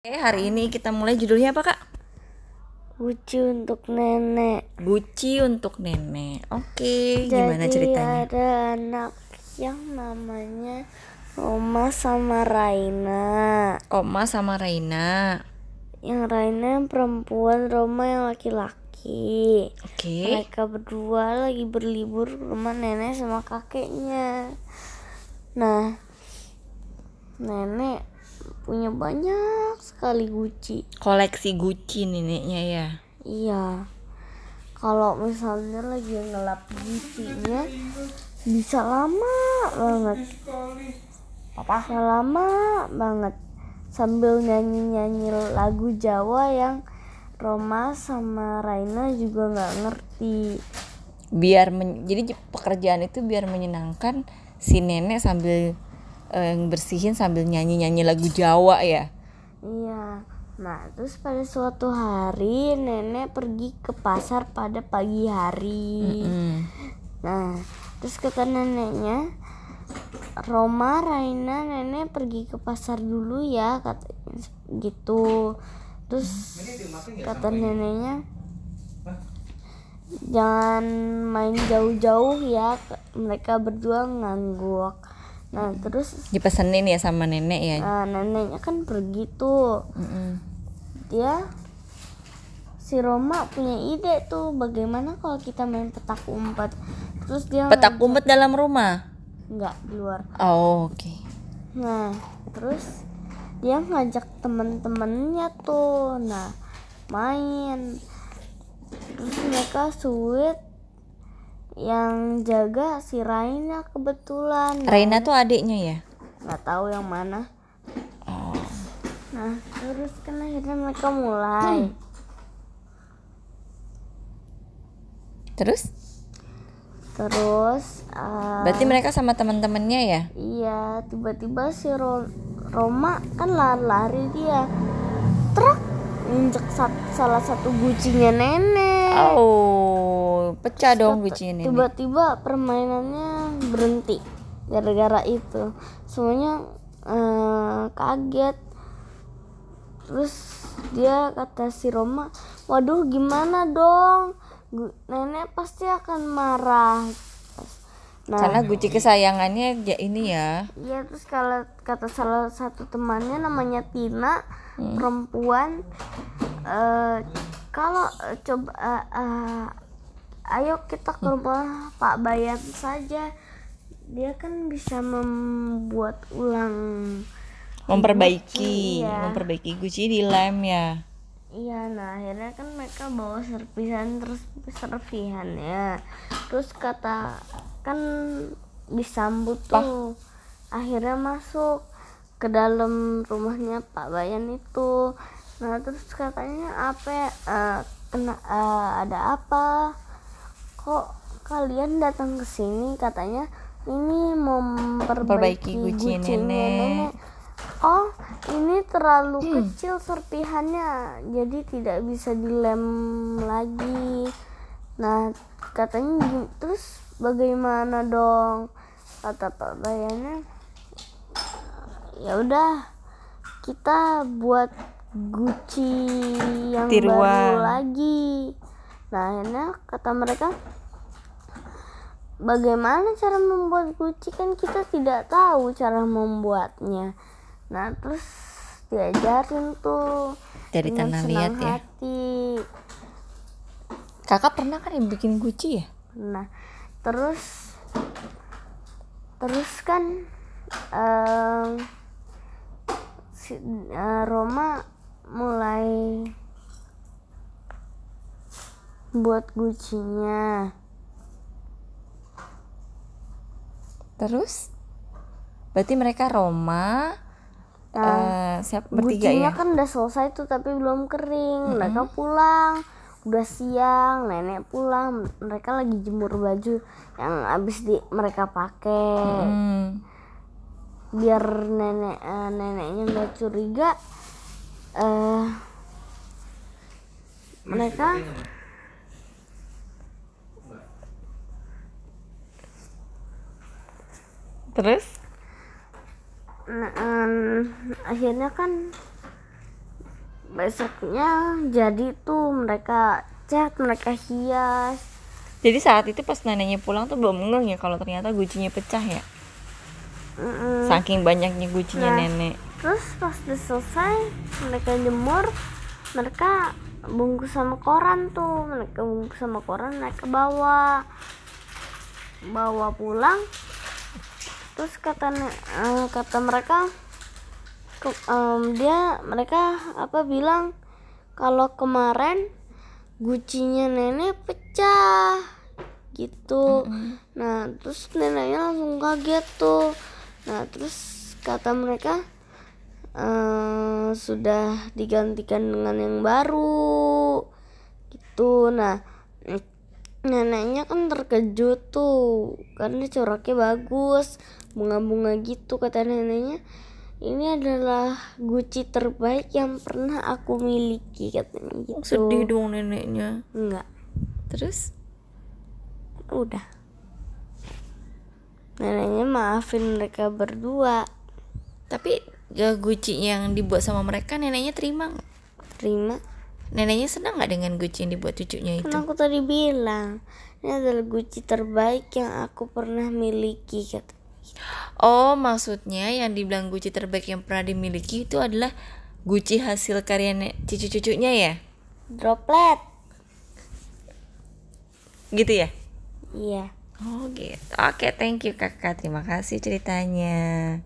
Oke, hari ini kita mulai judulnya apa, Kak? Guci untuk nenek. Guci untuk nenek. Oke, gimana Jadi ceritanya? ada anak yang namanya Roma sama Raina. Oma sama Raina. Yang Raina yang perempuan, Roma yang laki-laki. Oke. Mereka berdua lagi berlibur ke rumah nenek sama kakeknya. Nah, nenek punya banyak sekali guci. Koleksi Guci neneknya ya. Iya. Kalau misalnya lagi ngelap gucinya bisa lama banget. Apa? Bisa lama banget sambil nyanyi-nyanyi lagu Jawa yang Roma sama Raina juga nggak ngerti. Biar men- jadi pekerjaan itu biar menyenangkan si nenek sambil eh, bersihin sambil nyanyi-nyanyi lagu Jawa ya. Iya. Nah, terus pada suatu hari nenek pergi ke pasar pada pagi hari. Hmm. Nah, terus kata neneknya, Roma, Raina, nenek pergi ke pasar dulu ya, katanya gitu. Terus kata neneknya, jangan main jauh-jauh ya, mereka berdua ngangguk. Nah, terus Dipesenin ya sama nenek ya. nah, neneknya kan pergi tuh. Mm-mm. Dia si Roma punya ide tuh bagaimana kalau kita main petak umpet. Terus dia Petak umpet dalam rumah. nggak di luar. Oh, oke. Nah, terus dia ngajak temen-temennya tuh. Nah, main. Terus mereka sweet yang jaga si Raina kebetulan. Raina tuh adiknya ya. nggak tahu yang mana. Oh. Nah, terus kan akhirnya mereka mulai. Terus? Terus eh, Berarti mereka sama teman-temannya ya? iya tiba-tiba si Ro- Roma kan lari-lari dia. Truk injek sat- salah satu gucinya nenek. Oh, pecah dong gucinya nenek. Tiba-tiba permainannya berhenti gara-gara itu. Semuanya eh, kaget. Terus dia kata si Roma, "Waduh, gimana dong? Nenek pasti akan marah." Nah, Karena guci kesayangannya ya ini ya. Iya terus kalau kata salah satu temannya namanya Tina perempuan eh kalau eh, coba eh, eh, ayo kita ke rumah Pak Bayan saja dia kan bisa membuat ulang Memperbaiki, Iya. memperbaiki guci di lem ya. Iya, nah akhirnya kan mereka bawa serpihan terus serpihannya. Terus kata kan disambut tuh. Akhirnya masuk ke dalam rumahnya Pak Bayan itu. Nah, terus katanya apa eh, kena eh, ada apa? Kok kalian datang ke sini katanya ini mau Memperbaiki guci gucinya nenek. Oh, ini terlalu kecil serpihannya, jadi tidak bisa dilem lagi. Nah, katanya terus bagaimana dong? Kata Pak Bayannya, ya udah kita buat guci yang Tiruan. baru lagi. Nah, akhirnya kata mereka, bagaimana cara membuat guci kan kita tidak tahu cara membuatnya. Nah, terus diajarin tuh Dari dengan tanah senang liat ya. hati. Kakak pernah kan yang bikin guci ya? Nah, terus terus kan em, si, eh, Roma mulai buat gucinya. Terus? Berarti mereka Roma eh siapa bertiga Gucinya ya? kan udah selesai tuh tapi belum kering. Mereka pulang. Udah siang, nenek pulang. Mereka lagi jemur baju yang habis di mereka pakai. Hmm. Biar nenek eh, neneknya nggak curiga. eh mereka Terus? Nah, em, akhirnya kan besoknya jadi tuh mereka cat mereka hias Jadi saat itu pas neneknya pulang tuh belum ngeh ya kalau ternyata gucinya pecah ya. Mm-mm. Saking banyaknya gucinya Nah. nenek. terus pas udah selesai mereka jemur mereka bungkus sama koran tuh mereka bungkus sama koran mereka bawa bawa pulang terus kata eh, kata mereka ke- em, dia mereka apa bilang kalau kemarin gucinya nenek pecah gitu. Nah terus neneknya langsung kaget tuh. Nah terus kata mereka eh, sudah digantikan dengan yang baru gitu. Nah neneknya kan terkejut tuh karena coraknya bagus bunga-bunga gitu kata neneknya ini adalah guci terbaik yang pernah aku miliki katanya gitu. Sedih dong neneknya. enggak. Terus? Udah. Neneknya maafin mereka berdua. Tapi ya, guci yang dibuat sama mereka neneknya terima terima. Neneknya senang nggak dengan guci yang dibuat cucunya itu? kan aku tadi bilang ini adalah guci terbaik yang aku pernah miliki kata Oh, maksudnya yang dibilang guci terbaik yang pernah dimiliki itu adalah guci hasil karya cucu-cucunya ya? droplet Gitu ya? iya Oh gitu. Oke, thank you kakak. Terima kasih ceritanya.